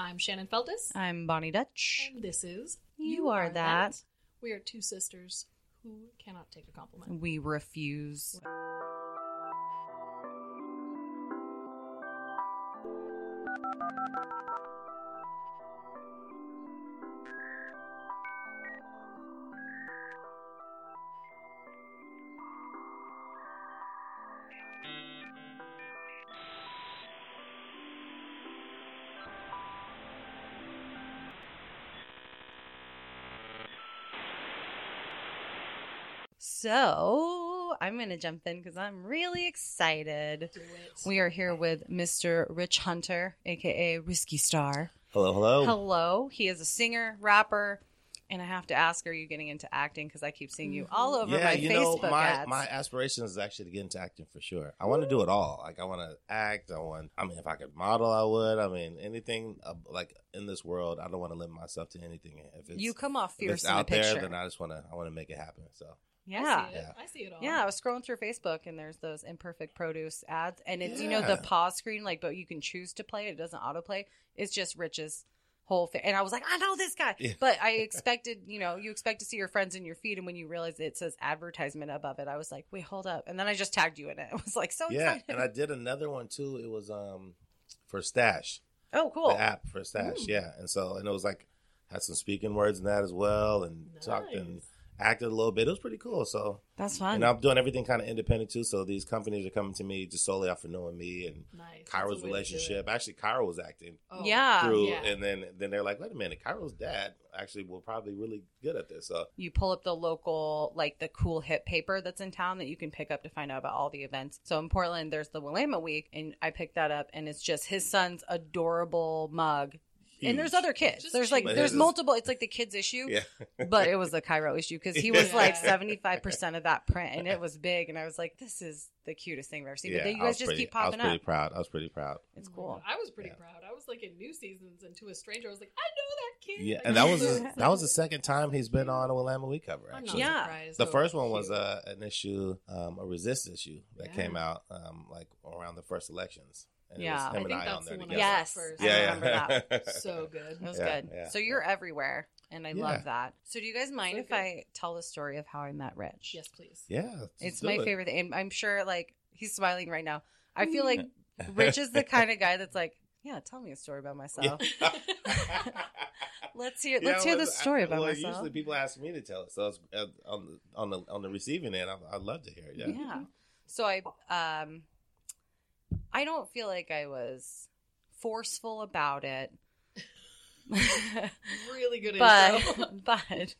I'm Shannon Feltus. I'm Bonnie Dutch. And this is You Are That. We are two sisters who cannot take a compliment. We refuse. So I'm going to jump in because I'm really excited. We are here with Mr. Rich Hunter, aka Risky Star. Hello, hello. Hello. He is a singer, rapper, and I have to ask, are you getting into acting? Because I keep seeing you all over Yeah, my you know, Facebook my ads. my aspiration is actually to get into acting for sure. I want to do it all. Like I want to act. I want. I mean, if I could model, I would. I mean, anything uh, like in this world, I don't want to limit myself to anything. If it's you come off if fierce it's in a out there, picture. then I just want to. I want to make it happen. So yeah. I see it. Yeah. I see it all. Yeah, I was scrolling through Facebook and there's those imperfect produce ads, and it's you know the pause screen, like, but you can choose to play it. It doesn't autoplay. It's just Rich's whole thing, and I was like, I know this guy, Yeah. but I expected, you know, you expect to see your friends in your feed, and when you realize it says advertisement above it, I was like, wait, hold up, and then I just tagged you in it. I was like, so yeah, excited. and I did another one too. It was um for Stash, oh, cool. the app for Stash. Yeah, and so and it was like had some speaking words in that as well, and talked and Nice. Acted a little bit. It was pretty cool. So That's fun. And I'm doing everything kind of independent too. So these companies are coming to me just solely off of knowing me and Nice. Cairo's a way to do relationship. Actually, Kyra was acting Oh, yeah, through, yeah. and then then they're like, wait a minute, Cairo's dad actually will probably really good at this. So you pull up the local like the cool hip paper that's in town that you can pick up to find out about all the events so in portland there's the willamette week and i picked that up and it's just his son's adorable mug and there's other kids Just there's like huge. there's multiple it's like the kids issue yeah, but it was the cairo issue because he was like 75% of that print and it was big and i was like this is the cutest thing i've ever seen yeah. but then you guys just pretty- keep I was popping pretty up proud. I was pretty proud. it's cool I was pretty Yeah. proud. I was like in New Seasons and to a stranger, I was like, I know that kid. Yeah, Like, and that was was that was the second time he's been on a Willamette Week cover. I'm not Actually, Yeah. surprised. the Oh, first one was uh, an issue, um, a resist issue that Yeah. came out um, like around the first elections. And Yeah. it was I him think I that's on there the one. I yes first. i Yeah, remember yeah. that so good. It was Yeah, good. yeah, so you're everywhere, and I Yeah. love that. So do you guys mind So if good. I tell the story of how I met Rich? Yes, please. Yeah, It's my it. favorite thing. And I'm sure like he's smiling right now. I feel like Rich is the kind of guy that's like, yeah, tell me a story about myself. Let's hear let's hear the story I- about well, myself. Usually people ask me to tell it, so it's, uh, on the on the on the receiving end, I, I'd love to hear it. Yeah. yeah. So I um I don't feel like I was forceful about it. Really good but intro. but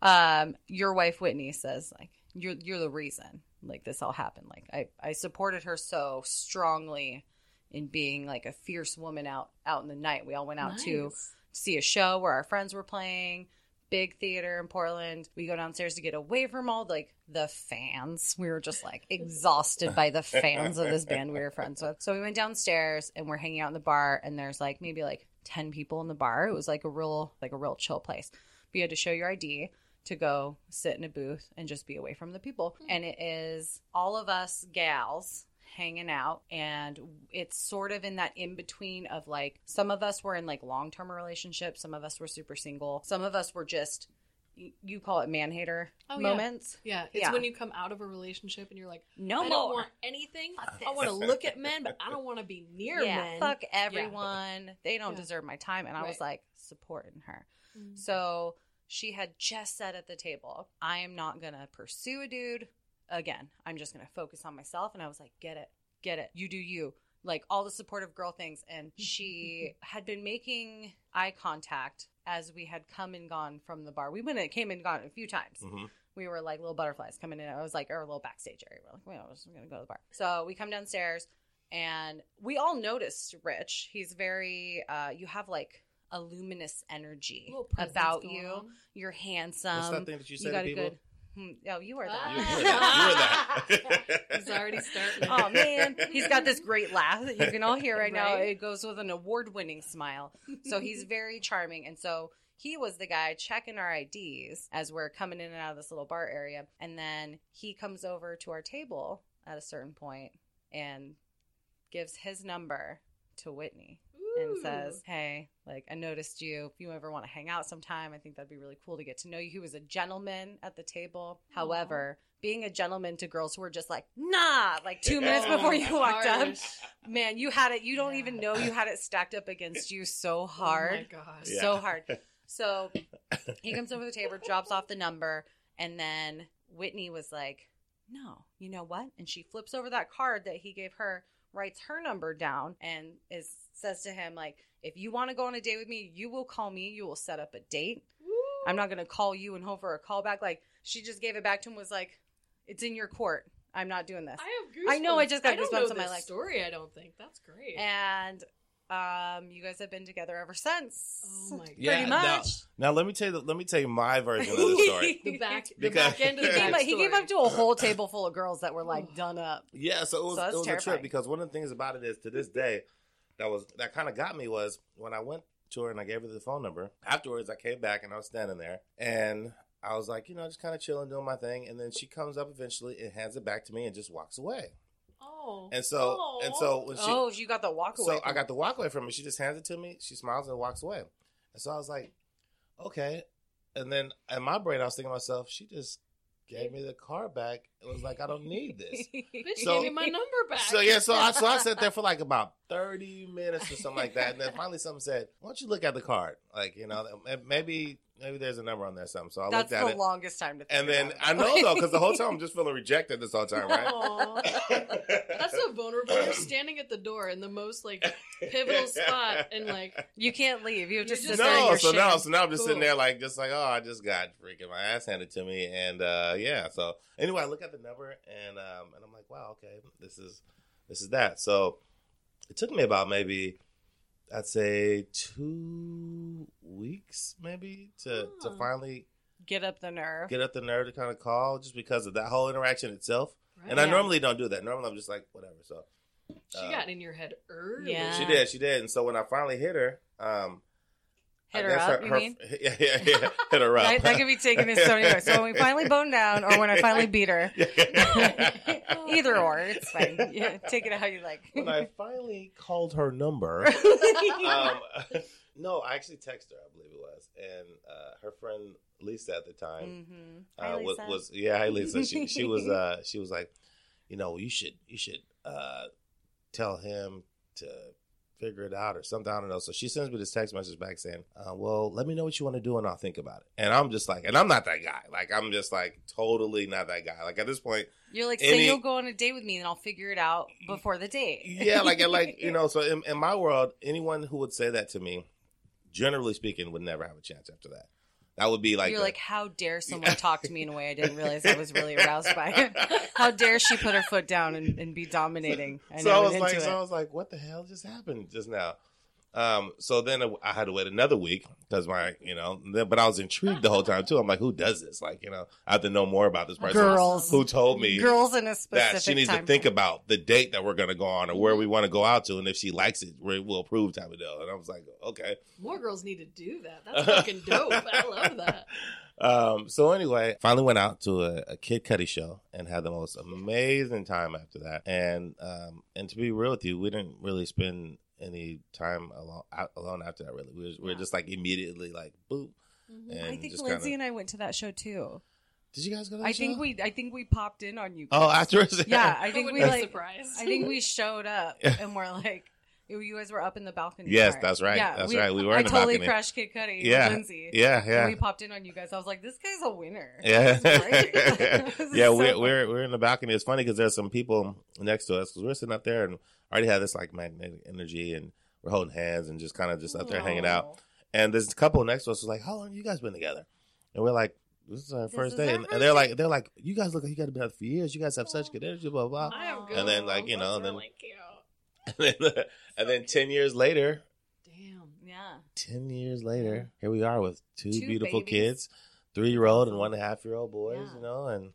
um your wife Whitney says like you're you're the reason like this all happened like I I supported her so strongly in being like a fierce woman out out in the night we all went out to see a show where our friends were playing big theater in Portland. We go downstairs to get away from all like the fans. We were just like exhausted by the fans of this band we were friends with. So we went downstairs and we're hanging out in the bar and there's like maybe like 10 people in the bar. It was like a real like a real chill place. But you had to show your id to go sit in a booth and just be away from the people. And it is all of us gals hanging out and it's sort of in that in between of like some of us were in like long-term relationships some of us were super single some of us were just you call it man hater Oh, moments. Yeah, it's Yeah. when you come out of a relationship and you're like, No I don't more. want anything. I want to look at men, but I don't want to be near yeah, men. fuck everyone. They don't Yeah. deserve my time. And I was like supporting her. Mm. So she had just said at the table, I am not going to pursue a dude again. I'm just going to focus on myself. And I was like, get it, get it. You do you. Like all the supportive girl things. And she had been making eye contact as we had come and gone from the bar. We went and came and gone a few times. Mhm. We were like little butterflies coming in. I was like, our little backstage area. We're like, well, we're just going to go to the bar. So we come downstairs and we all noticed Rich. He's very, uh, you have like a luminous energy about you. on. You're handsome. What's that thing that you say to got a people? good. Hmm, oh, you are that. you were that. You were that. He's already starting. oh man, he's got this great laugh that you can all hear right, now. It goes with an award-winning smile. So he's very charming, and so he was the guy checking our IDs as we're coming in and out of this little bar area, and then he comes over to our table at a certain point and gives his number to Whitney and says, "Hey, like I noticed you. If you ever want to hang out sometime, I think that'd be really cool to get to know you." He was a gentleman at the table. However, being a gentleman to girls who were just like, "Nah," like two minutes Oh, before you walked up, man, you had it. You don't even know you had it stacked up against you so hard, Oh my gosh. Yeah. so hard. So he comes over the table, drops off the number, and then Whitney was like, "No, you know what?" And she flips over that card that he gave her, writes her number down, and is says to him like, "If you want to go on a date with me, you will call me. You will set up a date. I'm not going to call you and hope for a call back." Like she just gave it back to him. Was like, "It's in your court. I'm not doing this." I have goosebumps. I know, I just got I don't goosebumps know on my leg. story. I don't think that's great. and um, you guys have been together ever since. oh my god. Yeah, Pretty now- much. Now, let me tell you. Let me tell you my version of the story. the back, the Because- back end of he the came, up, he came up to a whole table full of girls that were like done up. Yeah, so it was, So it was a trip because one of the things about it is to this day that was that kind of got me was when I went to her and I gave her the phone number. Afterwards, I came back and I was standing there and I was like, you know, just kind of chilling, doing my thing, and then she comes up eventually and hands it back to me and just walks away. Oh. And so Oh. and so oh. when she oh, you got the walk away. so I got the walk away from her. She just hands it to me. She smiles and walks away. And so I was like, okay. And then in my brain, I was thinking to myself, she just gave me the car back. It was like, I don't need this. Bitch So- gave me my number back. So yeah, so I so I sat there for like about thirty minutes or something like that, and then finally someone said, "Why don't you look at the card? Like you know, maybe maybe there's a number on there or something." So I That's looked the at it, the longest time to. and then it I out. know though because the whole time I'm just feeling rejected this whole time, right? Aw. That's so vulnerable. You're standing at the door in the most like pivotal spot, and like you can't leave. You have to You're sit just- there. in no, your so shit. now so now I'm just sitting there like just like oh I just got freaking my ass handed to me, and uh yeah. So anyway, I look at the number and um and I'm like, wow, okay, this is this is that. So it took me about maybe I'd say two weeks maybe to to Oh. finally get up the nerve. get up the nerve to kind of call just because of that whole interaction itself. right? And I normally don't do that. Normally I'm just like whatever. So she uh, got in your head early. Yeah. she did, she did. And so when I finally hit her, um, Hit I her guess up, you mean? Yeah, yeah, yeah. Hit her up. That, that could be taken in so many ways. So when we finally bone down, or when I finally beat her, either or, it's fine. Yeah, take it how you like. when I finally called her number, um, no, I actually texted her, I believe it was, and uh, her friend Lisa at the time mm-hmm. uh, was, was yeah, hi Lisa. She she was uh, she was like, you know, you should you should uh, tell him to figure it out or something. I don't know. So she sends me this text message back saying, uh, "Well, let me know what you want to do and I'll think about it." And I'm just like, and I'm not that guy. Like I'm just like totally not that guy. Like at this point, You're like, Any- say you'll go on a date with me, and I'll figure it out before the date. yeah, like and like you know. So in, in my world, anyone who would say that to me, generally speaking, would never have a chance after that. That would be like You're the- like, how dare someone talk to me in a way I didn't realize I was really aroused by? how dare she put her foot down and, and be dominating? So know, I was like, so I was like, what the hell just happened just now? Um, so then I had to wait another week because my, you know, but I was intrigued the whole time too. I'm like, who does this? Like, you know, I have to know more about this person. Girls. who told me Girls in a specific that she needs time to think frame. about the date that we're going to go on or where we want to go out to, and if she likes it, we- we'll approve type of deal. And I was like, okay. More girls need to do that. That's fucking dope. I love that. Um, so anyway, finally went out to a, a Kid Cudi show and had the most amazing time after that. And um, and to be real with you, we didn't really spend any time alone out, alone after that. Really, we were, we were just like immediately like boop. Mm-hmm. And I think just Lindsay kinda, and I went to that show too. Did you guys go to that I think we I think we popped in on you. Oh, guys. afterwards. Yeah, I I think we be like. surprised. I think we showed up and we're like, you guys were up in the balcony. Yes, part. that's right. Yeah, That's right. We were I in the totally balcony. crashed Kid Cudi. Yeah. Lindsay. Yeah, And yeah. we popped in on you guys. I was like, this guy's a winner. Yeah, This is great. This is yeah. so We're we're we're in the balcony. It's funny because there's some people next to us because we're sitting up there and already had this like magnetic energy and we're holding hands and just kind of just up there hanging out. And there's a couple next to us was like, "How long have you guys been together?" And we're like, "This is our This first is day." And, and they're like, "They're like, you guys look like you got to be together for years. You guys have such good energy." Blah blah. blah. I have good And then, like, you know, then-. And then, and then ten years later, Damn. Yeah. ten years later, here we are with two, Two beautiful babies. kids, three year old and one and a half year old boys. Yeah. You know, and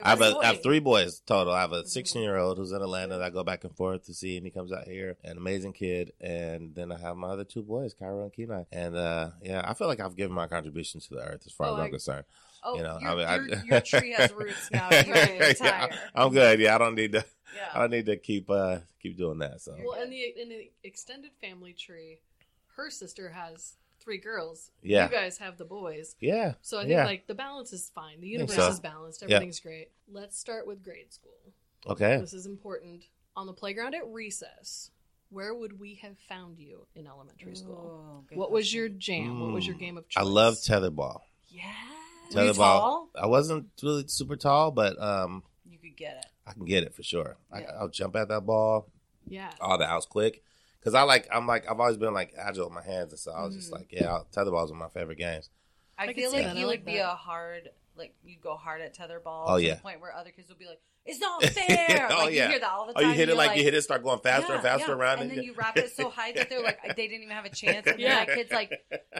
I have, a, I have three boys total. I have Mm-hmm. a 16 year old who's in Atlanta that I go back and forth to see, and he comes out here, an amazing kid. And then I have my other two boys, Cairo and Kenai. And uh, yeah, I feel like I've given my contribution to the earth as far Oh, as I'm I- concerned. Oh, you know, your, I mean, I- your, your tree has roots now. You can retire. yeah, I'm good. Yeah, I don't need to. I don't need to keep uh keep doing that. So Well, in the in the extended family tree, her sister has three girls. Yeah. You guys have the boys. yeah, So I think yeah. like the balance is fine. The universe so. is balanced. Yeah. Everything's great. Let's start with grade school. okay. This is important. On the playground at recess, where would we have found you in elementary school? Ooh, good What was your jam? What was your Mm. game of choice? I love tetherball. Yeah. Were you Tetherball. tall? I wasn't really super tall, but um, You could get it. I can get it for sure. I, Yeah. I'll jump at that ball. Yeah. all the outs quick. Cause I like, I'm like, I've always been like agile with my hands, and so I was just like, yeah, I'll, tetherballs are my favorite games. I, I feel like that. I you like would be a hard, like you'd go hard at tetherball. Oh, to yeah. the point where other kids will be like, "It's not fair." oh like, yeah. You hear that all the oh, you hit it you're like, you hit it, start going faster and faster yeah. around, and it. then you wrap it so high that they're like, they didn't even have a chance. And Yeah. yeah, that kid's like,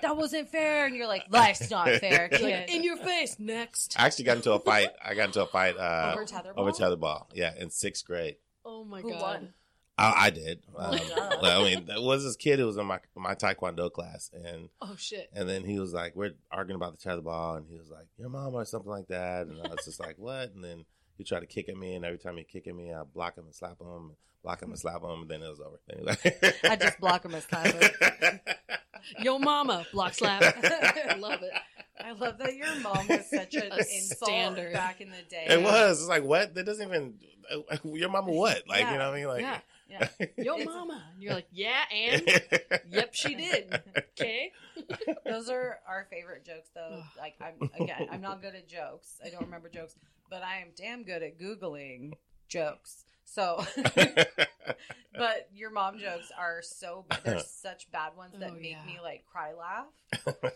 "That wasn't fair," and you're like, "Life's not fair, Like, kid." in your face. Next. I actually got into a fight. I got into a fight uh, Over tetherball? Over tetherball, yeah, in sixth grade. Oh my Who god. won? I, I did. Um, Duh. I mean, there was this kid who was in my my taekwondo class, and Oh shit. and then he was like, we're arguing about the tether ball, and he was like, your mom or something like that, and I was just like, what? And then he tried to kick at me, and every time he kick at me, I block him and slap him, block him and slap him, and then it was over. Anyway. I just block him as slap Yo mama. Block slap. I love it. I love that your mom was such an A insult standard. back in the day. It was. It's like what? That doesn't even. Your mama what? Like Yeah. you know what I mean? Like. Yeah. Yeah. Yo mama. And you're like, yeah, and yep, she did. Okay. Those are our favorite jokes, though. Like, I'm again, I'm not good at jokes. I don't remember jokes, but I am damn good at googling jokes. So, but your mom jokes are so they're such bad ones that Oh, make yeah. me like cry laugh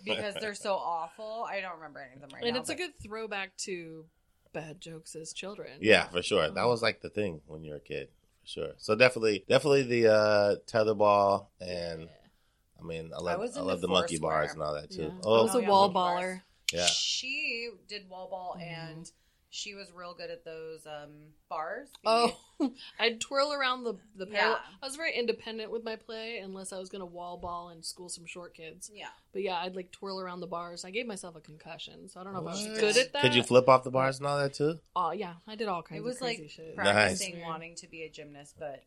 because they're so awful. I don't remember any of them right and now. And it's a good throwback to bad jokes as children. yeah, for sure. That mm-hmm. was like the thing when you were a kid, for sure. So definitely, definitely the uh, tetherball, and I mean, I love, I, was in love the the monkey Foursquare. bars and all that too. Yeah. I Oh, was Oh, a wall baller. yeah. She did wall ball and she was real good at those um, bars. Oh, I'd twirl around the the parallel. Yeah. I was very independent with my play, unless I was going to wall ball and school some short kids. yeah. But yeah, I'd like twirl around the bars. I gave myself a concussion, so I don't know if I was What? good at that. Could you flip off the bars and all that too? Oh yeah, I did all kinds It was of crazy like shit. practicing Nice. wanting to be a gymnast, but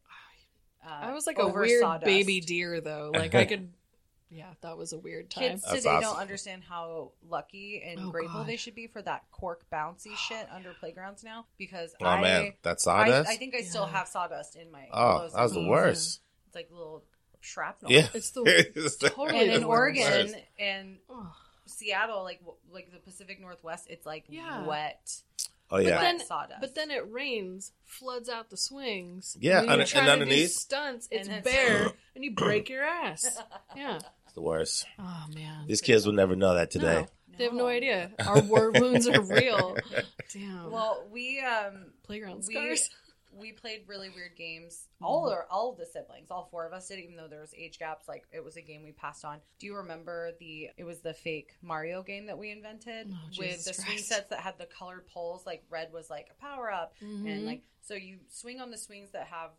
uh, I was like a over weird sawdust. baby deer, though. Like I could. Yeah, that was a weird time. Kids That's today awesome. don't understand how lucky and Oh, grateful God. they should be for that cork bouncy shit under playgrounds now. Because Oh I, man, that sawdust. I think I still have sawdust in my. oh, clothes that was the sometimes. worst. It's like little shrapnel. Yeah, It's the It's totally And the in worst. Oregon and Seattle, like like the Pacific Northwest, it's like Yeah. wet. Oh yeah, But then, sawdust. but then it rains, floods out the swings. Yeah, and, then and- you're trying and to do underneath- stunts. It's And it's- bare, and you break your ass. Yeah. It's the worst. Oh man. These kids will never know that today. No, they have no No. idea. Our war wounds are real. Damn. Well, we um playground we scars. we played really weird games. All or all of the siblings, all four of us did, even though there was age gaps. Like it was a game we passed on. Do you remember the? It was the fake Mario game that we invented Oh, with Jesus the swing sets that had the colored poles. Like red was like a power up, Mhm. and like so you swing on the swings that have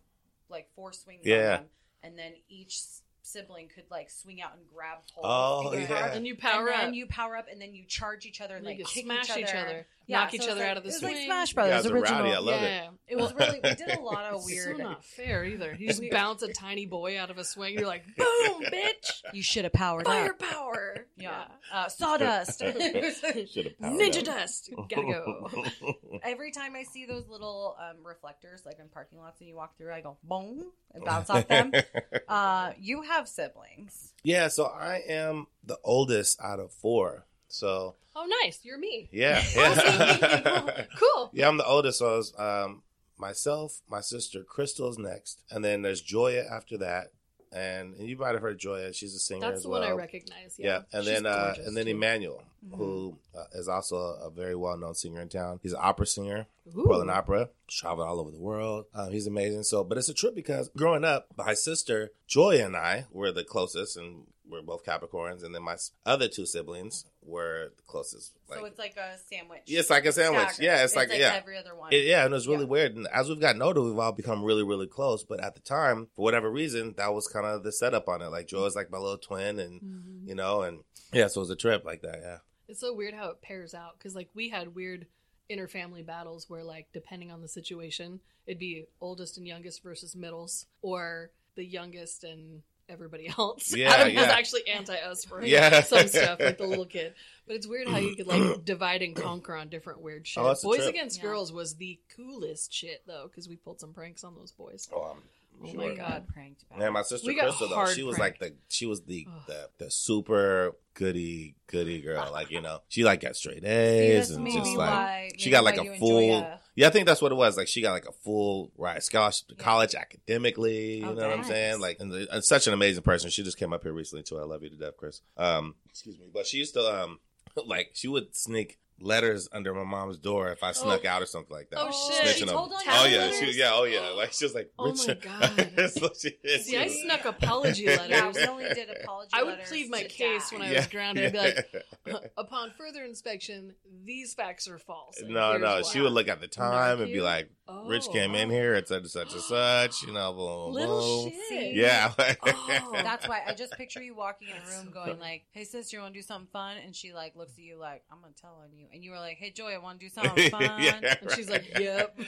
like four swings Yeah. on them, and then each s- sibling could like swing out and grab hold. Oh, and yeah. power- And you power and up. then you power up, and then you charge each other and You like can kick smash each other. knock so each other like- out of the it was like Smash Brothers guys are original. rowdy. I love it. yeah. It was really we did a lot of It's weird. so not fair either. You just bounce a tiny boy out of a swing. You're like, boom, bitch, You should have powered up. firepower. Yeah, uh, sawdust. Should have powered ninja up. dust. Gotta go. Every time I see those little um, reflectors, like in parking lots, and you walk through, I go boom and bounce off them. Uh, you have siblings. yeah, so I am the oldest out of four. So Oh, nice. You're me. yeah, yeah. Cool. yeah, I'm the oldest. So I was um, myself, my sister Crystal's next, and then there's Joya after that. And, and you might have heard Joya; she's a singer That's as the well. one I recognize. Yeah, Yeah, and She's then uh, and then. Emmanuel, who uh, is also a, very well known singer in town. He's an opera singer, Ooh. Portland Opera. Traveled all over the world. Um, he's amazing. So, but it's a trip because growing up, my sister Joya and I were the closest, and we're both Capricorns. And then my other two siblings were the closest. Like, so it's like a sandwich. Yeah, it's like a sandwich. Staggered. Yeah, it's like- yeah. every other one. it- yeah, and it was really Yeah. weird. And as we've gotten older, we've all become really, really close. But at the time, for whatever reason, that was kind of the setup on it. Like Joy was like my little twin, and Mhm. you know, and yeah, so it was a trip like that. Yeah. It's so weird how it pairs out because like we had weird interfamily battles where like depending on the situation, it'd be oldest and youngest versus middles, or the youngest and everybody else. Yeah, Adam was yeah. actually anti us for Yeah. some stuff, like the little kid. But it's weird how you could like divide and conquer on different weird oh, shit. Oh, that's a boys trip. Against Yeah. Girls was the coolest shit though because we pulled some pranks on those boys. Oh, I'm Oh sure. my We God. got pranked. bad. Man, my sister We Crystal though, she was pranked. like the she was the, the the super goody goody girl. Like you know, she like got straight A's that's and just like why- she got like a you enjoy full. a- Yeah, I think that's what it was. Like she got like a full right scholarship to college academically. You Oh, know what I'm saying? Like, and, the, and such an amazing person. She just came up here recently too. I love you to death, Chris. Um, excuse me, but she used to um, like she would sneak letters under my mom's door if I snuck oh. out or something like that. Oh, shit. She told on Oh you? yeah, she yeah, oh yeah. Like she was like, Oh, my God. So she- See, I she- snuck apology Yeah, letters. we only did apology I would plead my case dad. when I Yeah, was grounded. I'd be like, upon further inspection, these facts are false. and no, no. why. She would look at the time and be you? like, Rich Oh, came in oh. here at such and such and such, you know, boom, Little boom. shit. Yeah. Oh. That's why I just picture you walking in a room going like, "Hey sister, you want to do something fun?" And she like looks at you like, "I'm gonna tell on you." And you were like, "Hey Joy, I want to do something fun." Yeah, And she's like. "Yep."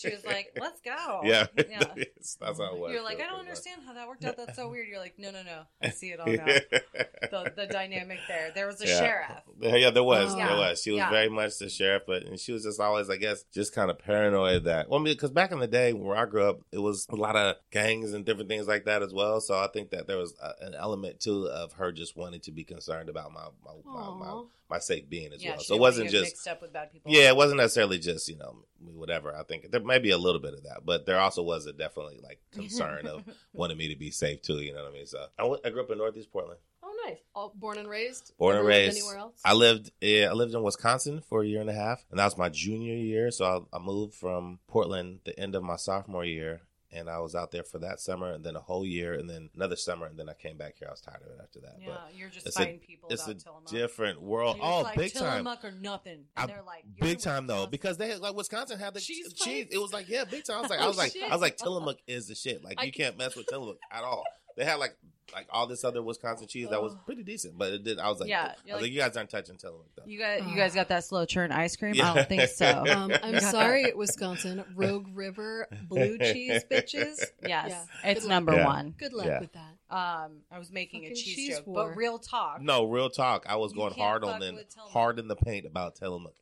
She was like, "Let's go." yeah. yeah. That's how it was. You're like, "I don't understand how that worked out. That's so weird." You're like, "No, no, no. I see it all now." the, the dynamic there. There was a Yeah. sheriff. Yeah, there was, Oh. there was. She was Yeah. very much the sheriff, but and she was just always, I guess, just kind of paranoid that. Well, because back in the day where I grew up, it was a lot of gangs and different things like that as well. So I think that there was a, an element too of her just wanting to be concerned about my my my, my, safe being as Yeah, well. So it wasn't just mixed up with bad people. Yeah, it wasn't necessarily just you know whatever. I think there may be a little bit of that, but there also was a definitely like concern of wanting me to be safe too. You know what I mean? So I, went, I grew up in Northeast Portland, Oh, nice. All, born and raised. born and raised. Anywhere else? I lived yeah, I lived in Wisconsin for a year and a half, and that was my junior year. So I, I moved from Portland the end of my sophomore year. And I was out there for that summer, and then a whole year, and then another summer, and then I came back here. I was tired of it after that. Yeah, but you're just it's a- fighting people it's a Tillamook. different world. You're Oh, like, big time! Tillamook or nothing. I- they're like, big time though, because they like Wisconsin had the Cheese cheese. It was like yeah, big time. I was like, I Oh, was like, shit. I was like, Tillamook is the shit. Like I you can't mess with Tillamook at all. They had like like all this other Wisconsin cheese that was Oh. pretty decent, but it did. I was like, Yeah, I was you're like, like- you guys aren't touching Tillamook though. You guys, you guys got that slow churn ice cream? Yeah. I don't think so. Um, I'm sorry, Wisconsin. Rogue River blue cheese bitches. yes, Yeah. it's Good luck. number Yeah. one. Good luck Yeah. with that. Um, I was making a cheese, cheese joke, war. but real talk. No, real talk. I was You going can't hard fuck on them, with Tillamook. hard in the paint about Tillamook.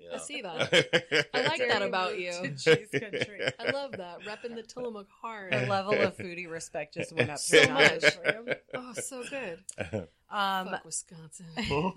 You I see that. I like that about you. cheese country. I love that. Repping the Tillamook hard. The level of foodie respect just went up So so much. much. Oh, so good. Um, Fuck Wisconsin.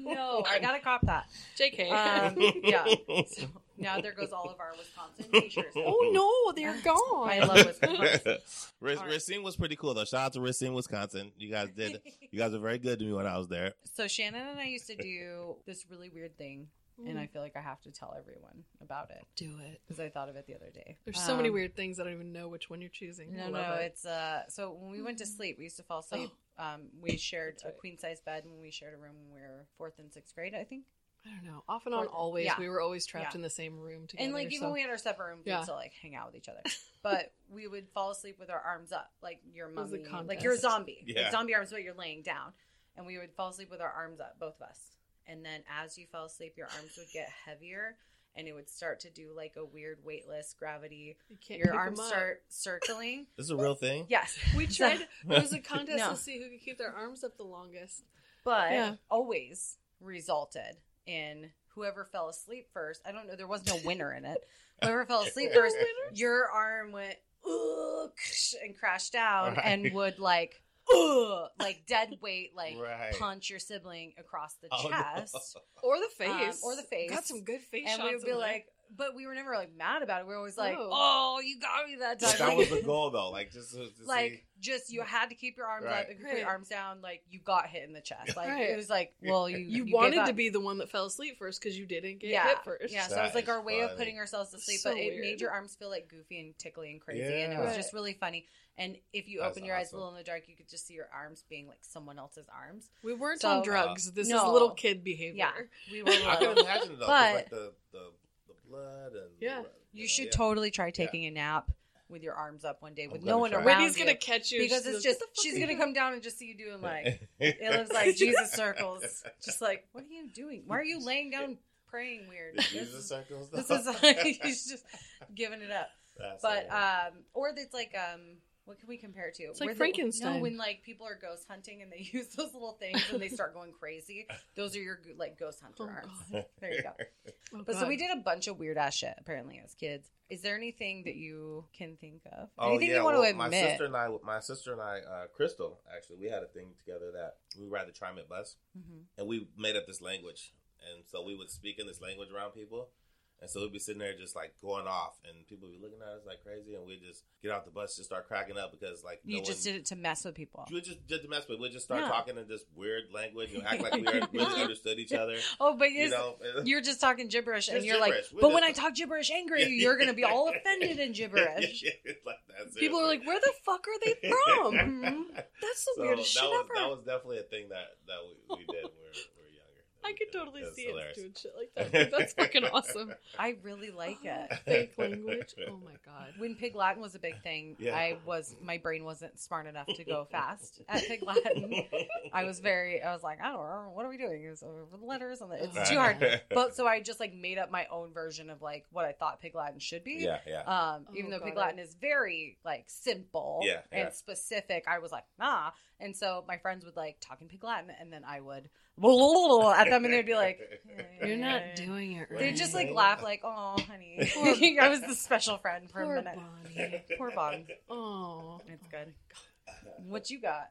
no, I gotta cop that. JK. Um, yeah. So now there goes all of our Wisconsin t-shirts. oh no, they're gone. I love Wisconsin. Ric- All right. Racine was pretty cool though. Shout out to Racine, Wisconsin. You guys did. You guys were very good to me when I was there. So Shannon and I used to do this really weird thing, and I feel like I have to tell everyone about it Do it. because I thought of it the other day. There's so many Um, weird things I don't even know which one you're choosing. No, no, it. it's uh. So when we went to sleep, we used to fall asleep. Um, we shared a queen size bed when we shared a room when we were fourth and sixth grade, I think. I don't know. Off and on, Or- always. yeah. we were always trapped Yeah. in the same room together. and like even so- when we had our separate rooms, Yeah. we'd still like hang out with each other. But we would fall asleep with our arms up, like your was a mummy, like you're a zombie, Yeah. like zombie arms, but you're laying down, and we would fall asleep with our arms up, both of us. And then as you fell asleep, your arms would get heavier. And it would start to do like a weird weightless gravity. You can't Your pick arms 'em up. start circling. This is a real thing. Yes, We tried. It was a contest No. to see who could keep their arms up the longest. but Yeah. always resulted in whoever fell asleep first. I don't know. There was no winner in it. Whoever fell asleep first, your arm went "Ugh," and crashed down Right. and would like "Ugh," like dead weight like Right. punch your sibling across the Oh, no. chest. Or the Um, face. or the face. Got some good face and shots. we would be there. like, but we were never like mad about it. We were always like, No. "Oh, you got me that time." But that was the goal, though. Like just to, to like see. just you had to keep your arms Right. up. If you put your arms down, like you got hit in the chest. Like Right. it was like, well, you you, gave wanted to be the one that fell asleep first because you didn't get yeah, hit first. yeah. So That it was like is our way of putting ourselves to sleep, So but it weird. made your arms feel like goofy and tickly and crazy, and it was Yeah. just really funny. And if you That's open your eyes a little in the dark, you could just see your arms being like someone else's arms. We weren't So- on drugs. This No. is little kid behavior. Yeah, we were. I can imagine it, though. 'cause, But- like the, the the blood and Yeah. You know, should yeah. totally try taking a nap with your arms up one day I'm with no one try. around Whitney's you. gonna catch you because it's just "What the fuck she's gonna doing?" come down and just see you doing like it looks like Jesus circles, just like what are you doing? Why are you laying down praying weird? The Jesus circles. this is like he's just giving it up. That's But um, or it's like um, what can we compare it to? It's like Where the- Frankenstein. no, when like people are ghost hunting and they use those little things and they start going crazy. Those are your like ghost hunter Oh, arms. God. There you go. Oh, But so we did a bunch of weird ass shit apparently as kids. Is there anything that you can think of? Oh anything yeah, you want well, to my sister and I, my sister and I, uh, Crystal, actually, we had a thing together that we ride the TriMet bus, Mhm. and we made up this language, and so we would speak in this language around people, and so we'd be sitting there just like going off, and people would be looking at us like crazy, and we'd just get off the bus, just start cracking up because like You no just one, did it to mess with people. You just did to mess, with we'd just start Yeah. talking in this weird language and act like we really understood each other. Oh, but You know, you're just talking gibberish, and you're gibberish. like, We're but when I talk gibberish angry, Yeah. you're gonna be all offended and gibberish. like People are like, "Where the fuck are they from?" That's the So weirdest that shit was, ever. That was definitely a thing that that we, we did we were, we. I could totally That's see hilarious. it doing shit like that. That's fucking awesome. I really like it. Fake language. Oh my god. When Pig Latin was a big thing, Yeah. I was my brain wasn't smart enough to go fast at Pig Latin. I was very, I was like, I don't know, what are we doing? It's over the letters and the, it's Right. too hard. But so I just like made up my own version of like what I thought Pig Latin should be. yeah, yeah. Um, Oh, even though got Pig it. Latin is very like simple Yeah, and yeah. specific, I was like, nah. And so my friends would like talk in Pig Latin, and then I would at them, and they'd be like, You're not doing it right. They just like laugh, like, "Oh, honey." Poor- I was the special friend for Poor a minute. Bonnie. Poor Bon. Oh. It's good. What you got?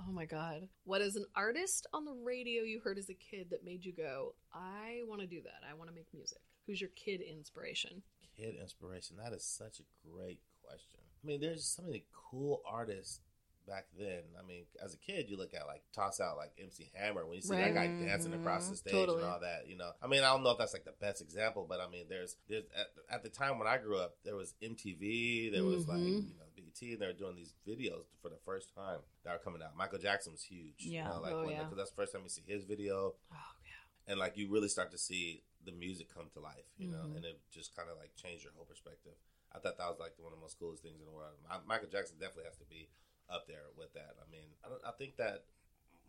Oh my god. What is an artist on the radio you heard as a kid that made you go, I want to do that. I want to make music. Who's your kid inspiration? Kid inspiration. That is such a great question. I mean, there's so many cool artists back then. I mean, as a kid, you look at like toss out like MC Hammer when you see that guy dancing across the Mhm. stage Totally. and all that. You know, I mean, I don't know if that's like the best example, but I mean, there's there's at, at the time when I grew up, there was MTV, there was like Mhm. you know BT, and they were doing these videos for the first time that were coming out. Michael Jackson was huge. Yeah. you know, like Oh, yeah. because that's the first time you see his video Oh yeah. and like you really start to see the music come to life, you know, Mhm. and it just kind of like changed your whole perspective. I thought that was like one of the most coolest things in the world. Mi- Michael Jackson definitely has to be up there with that. I mean, I, I think that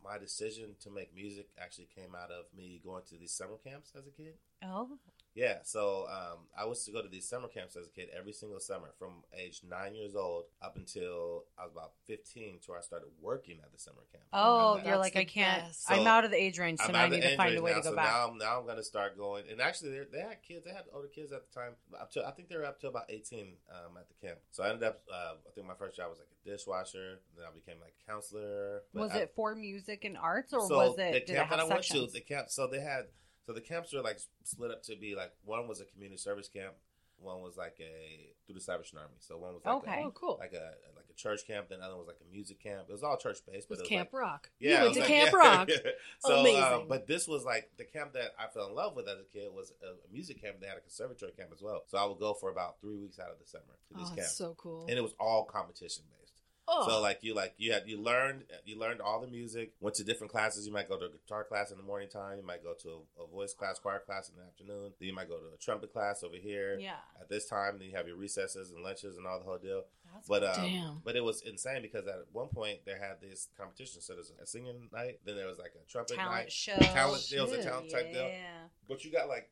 my decision to make music actually came out of me going to these summer camps as a kid. Oh, Yeah, so um, I was to go to these summer camps as a kid every single summer from age nine years old up until I was about 15 to where I started working at the summer camp. oh, And you're like, I can't. best. I'm out of the age range, so I'm now I need to find a way now, to go so back. Now, I'm- now I'm going to start going. And actually, they're- they had kids. They had older kids at the time. Up to I think they were up to about 18 um, at the camp. So I ended up. Uh, I think my first job was like a dishwasher. Then I became like a counselor. But was I- it for music and arts, or so was the it? Did it camp have that I went to? The camp. So they had. So the camps were like split up to be like one was a community service camp. One was like a through the Salvation Army. So one was like Okay. a, Oh, cool. like a like a church camp. Then the other was like a music camp. It was all church based, It but was it was Camp like, Rock. yeah, you went was to like, Camp yeah. Rock. so, Amazing. Uh, but this was like the camp that I fell in love with as a kid was a, a music camp. They had a conservatory camp as well. So I would go for about three weeks out of the summer to these Oh, camps, that's so cool. and it was all competition based. Oh. So like you like you had you learned you learned all the music. Went to different classes. You might go to a guitar class in the morning time. You might go to a, a voice class, choir class in the afternoon. Then you might go to a trumpet class over here. Yeah. At this time, then you have your recesses and lunches and all the whole deal. That's but um, Damn. but it was insane because at one point they had this competition. So there's a singing night. Then there was like a trumpet talent night. show. Talent. It was a talent type deal. But you got like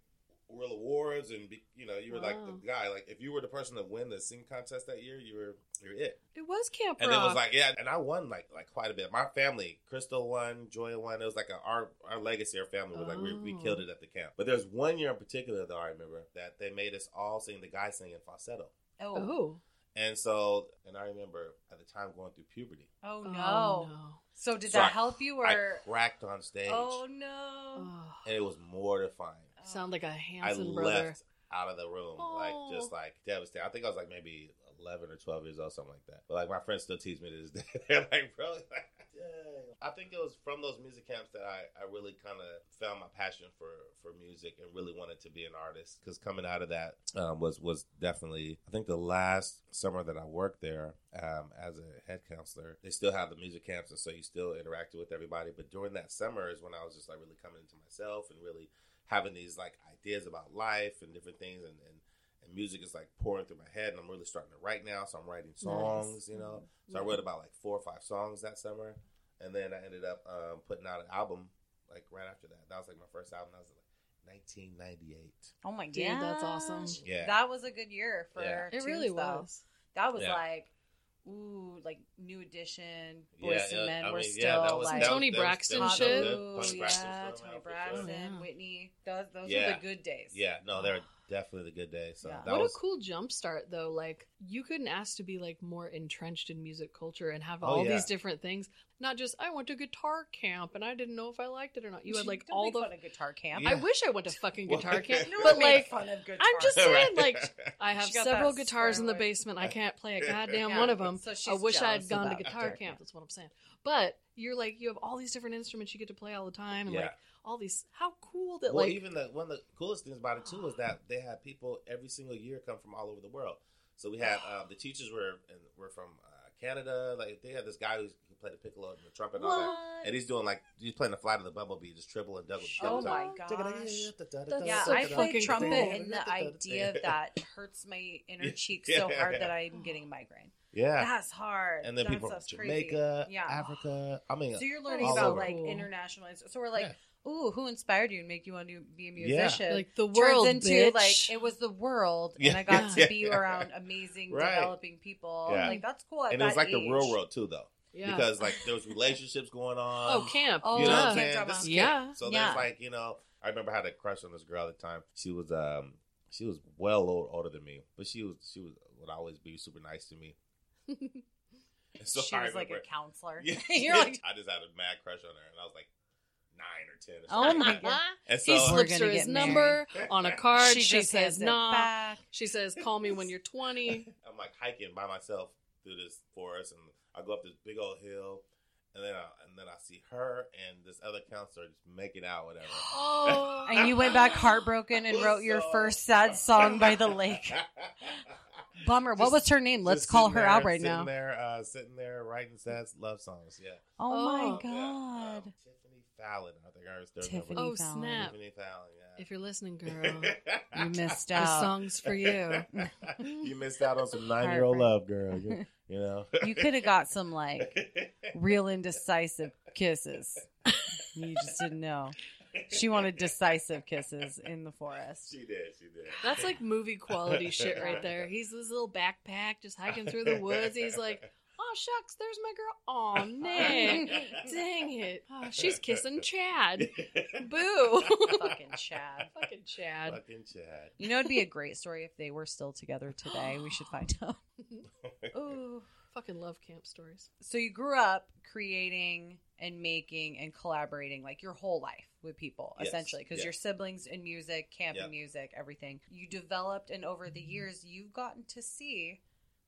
real awards and be, you know you were like the guy. Like if you were the person to win the sing contest that year, you were you're it. It was Camp And Rock. it was like, yeah, and I won like like quite a bit. My family, Crystal won, Joy won. It was like a, our our legacy, our family was like we, we Oh. killed it oh. at the camp. But there's one year in particular though I remember that they made us all sing the guy singing falsetto. Oh. oh. And so, and I remember at the time going through puberty. Oh Oh, no. no. So did So that I- help you or I cracked on stage, Oh no. Oh. and it was mortifying. Sound like a I Hanson brother. left out of the room like Oh. just like devastated. I think I was like maybe eleven or twelve years old, something like that. But like my friends still tease me to this day. They're like, bro, like, dang. I think it was from those music camps that I, I really kind of found my passion for for music and really wanted to be an artist. Because coming out of that um, was was definitely I think the last summer that I worked there um, as a head counselor, they still have the music camps, and so you still interacted with everybody. But during that summer is when I was just like really coming into myself and really having these like ideas about life and different things and, and and music is like pouring through my head and I'm really starting to write now so I'm writing songs you know so I wrote about like four or five songs that summer and then I ended up um, putting out an album like right after that that was like my first album that was like 1998 Oh my god. Dude, that's awesome. Yeah. That was a good year for Yeah. It tunes, really though. was. That was Yeah. like ooh, like New Edition, Yeah, Boys yeah, and Men I were mean, still yeah, that was- like that Toni that was- Braxton that was shit. good. Ooh, Toni Braxton yeah, Toni Braxton, sure. Whitney. Those, those Yeah. were the good days. yeah no they're definitely the good day. so Yeah. that what was a cool jump start though like you couldn't ask to be like more entrenched in music culture and have Oh, all yeah. these different things not just i went to guitar camp and i didn't know if i liked it or not you had like Don't all make the fun of guitar camp. Yeah. i wish i went to fucking guitar camp No but like fun of guitar. i'm just saying Right. like i have several that guitars in the basement i can't play a goddamn Yeah. one of them So i wish i had gone to guitar guitar camp that's what i'm saying but you're like you have all these different instruments you get to play all the time and Yeah. like all these how cool that well, like even the one of the coolest things about it too is that they had people every single year come from all over the world. So we had um, the teachers were and were from uh, Canada. Like they had this guy who's, who played the piccolo and the trumpet and all that, and he's doing like he's playing the flight of the bumblebee, just triple and double. Oh double my time. gosh. That's Yeah, so I fucking play trumpet, and the idea of that hurts my inner cheek so hard that I'm getting a migraine. Yeah, That's hard. and then That's, people from that's crazy. Jamaica, Yeah. Africa. I mean, So you're learning about over. like international. So we're like, Yeah. Ooh, who inspired you and make you want to be a musician? Yeah. musician? like the world Turns world into bitch. like it was the world, and I got Yeah. to be around amazing, Right. developing people. Yeah. Like that's cool. At and it was that like the real world too, though, yeah because like there was relationships going on. oh camp Oh, You know what yeah. I'm saying? This is drama. Yeah. camp. So Yeah. there's like, you know, I remember I had a crush on this girl at the time. She was um she was well old, older than me, but she was she was would always be super nice to me. And so she I was like a counselor. Yeah, You're like, I just had a mad crush on her, and I was like nine or ten. Or oh my god. And so he slips her his get number on a card. She, just says hands it nah. back. She says, "Call me when you're 20." I'm like hiking by myself through this forest, and I go up this big old hill, and then I, and then I see her and this other counselor just making out, whatever. Oh, And you went back heartbroken and wrote your first sad song by the lake. Bummer. What Just- was her name? Let's call her there- out right sitting now. There, uh, sitting there writing sad love songs. Yeah. Oh, Oh. my Yeah. god. Um, Tiffany Fallon. I think I was their Tiffany number. oh Fallon. snap! Tiffany Fallon. Yeah. If you're listening, girl, You missed the out. song's for you. you missed out on some nine year old love, girl. You, you know. You could have got some like real indecisive kisses. You just didn't know. She wanted decisive kisses in the forest. She did. She did. That's like movie quality shit right there. He's this little backpack just hiking through the woods. He's like, "Oh shucks, there's my girl. Oh man, dang it. Oh, she's kissing Chad. Boo. Fucking Chad. Fucking Chad. Fucking Chad. You know, it'd be a great story if they were still together today. We should find out. Ooh, fucking love camp stories. So you grew up creating and making and collaborating like your whole life with people, Yes, essentially, because yeah. your siblings in music, camp Yep. in music, everything. You developed, and over the mm-hmm. years, you've gotten to see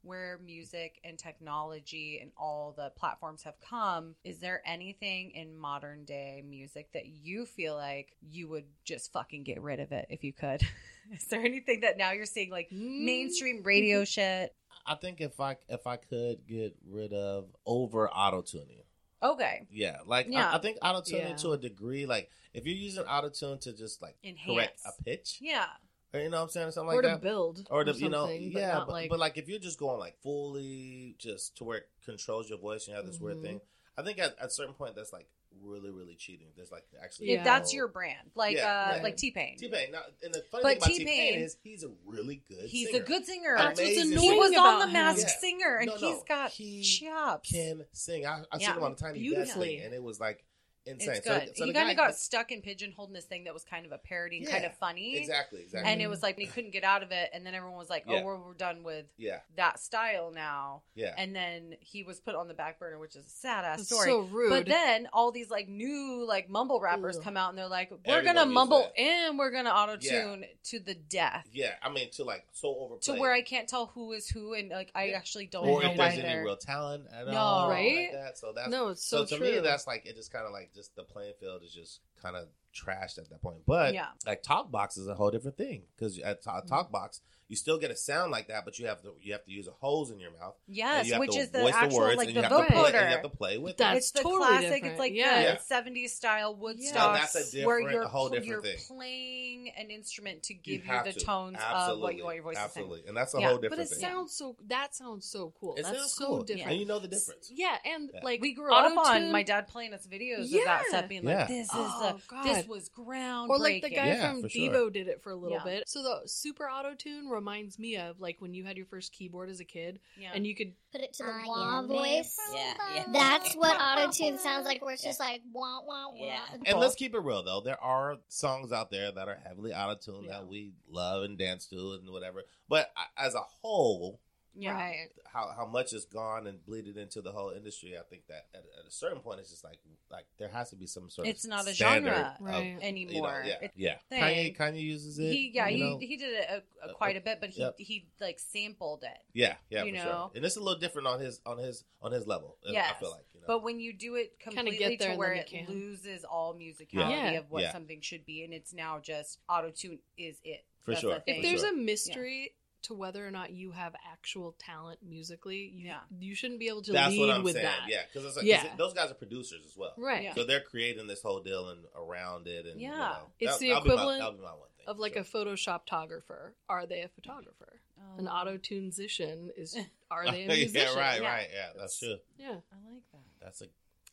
where music and technology and all the platforms have come. Is there anything in modern day music that you feel like you would just fucking get rid of it if you could? Is there anything that now you're seeing like mainstream mm. radio shit? I think if I if I could get rid of over auto tuning. Okay. Yeah, like Yeah. I, I think auto tuning Yeah. to a degree, like if you're using auto tune to just like correct Enhance. a pitch, Yeah. Or you know what I'm saying, or something or like to that, build, or to you know, something, but yeah, but, like, but like if you're just going like fully just to where it controls your voice and you have this weird Mhm. thing, I think at, at a certain point that's like really really cheating. There's like actually Yeah. If that's your brand, like Yeah, uh, right. like T Pain. T Pain. Now, and the funny But thing about T T-Pain- is he's a really good. Singer. He's singer. a good singer. That's what's Amazing annoying He was about on the. Masked Yeah. Singer, and No, no, he's got he chops. Can sing. I, I Yeah. seen him on a tiny desk thing, and it was like insane. It's So- good. so he kind of got stuck in pigeonholed in this thing that was kind of a parody and kind of funny. Exactly. Exactly. And it was like he couldn't get out of it, and then everyone was like, "Oh, Yeah. we're, we're done with yeah. that style now." Yeah. And then he was put on the back burner, which is a sad ass story. so rude. But then all these like new like mumble rappers Ugh. come out, and they're like, "We're Everyone gonna mumble that. and we're gonna auto tune to the death." yeah. I mean, to like so over To where I can't tell who is who, and like I Yeah. actually don't or know if why there's any real talent at No. all, Right? Like that. So that's No, it's so to me that's like it just kind of like just the playing field is just kind of trashed at that point. But Yeah. like Talkbox is a whole different thing because at Mm-hmm. Talkbox you still get a sound like that, but you have to you have to use a hose in your mouth. and Yes, you have which to is the voice actual words, like and the you have to play, and you have to play with That's it. it's the totally classic. different. It's like Yeah. the Yeah. '70s style Woodstock, Yeah, that's a where different- you're a whole different you're thing. playing an instrument to give you, have the to. tones Absolutely. of what you want your voice Absolutely, to sing. and that's a Yeah. whole But different But it thing. sounds so. That sounds so cool. It That's sounds so cool. different. and you know the difference. Yeah, and like we grew up on my dad playing us videos of that stuff, being like, "This is Oh, the God. this was groundbreaking." Or like the guy from. Devo did it for a little bit. So the super auto tune reminds me of like when you had your first keyboard as a kid, Yeah. and you could Put it to the wah yeah. voice. Yeah, yeah. That's what autotune sounds like, where it's just like wah wah wah. Yeah. And let's keep it real though. There are songs out there that are heavily auto tuned Yeah. that we love and dance to and whatever. But as a whole, yeah. right. how how much has gone and bleeded into the whole industry, I think that at, at a certain point it's just like like there has to be some sort It's of not a standard genre of, Right. you know, anymore. yeah, yeah. thing. Kanye Kanye uses it. He yeah you he, know? he did it a, a, Uh, quite a bit, but he yep. he like sampled it. yeah, yeah, you know. sure. And it's a little different on his on his on his level. Yeah, I feel like you know. But when you do it Kinda completely get there to where it can. loses all musicality Yeah. of what Yeah. something should be, and it's now just auto tune is it. For That's sure. the. If there's sure. a mystery to whether or not you have actual talent musically, you, Yeah. you shouldn't be able to That's lead what I'm with saying. that. Yeah, because like, Yeah. those guys are producers as well. Right. Yeah. So they're creating this whole deal and around it, and you Yeah. know, It's that- the that'll be my- equivalent be my one thing, Of like sure. a Photoshoptographer. Are they a photographer? Oh. An Oh. auto musician is are they a musician? yeah, right, Yeah. right, yeah, that's true. Yeah. I like that. That's a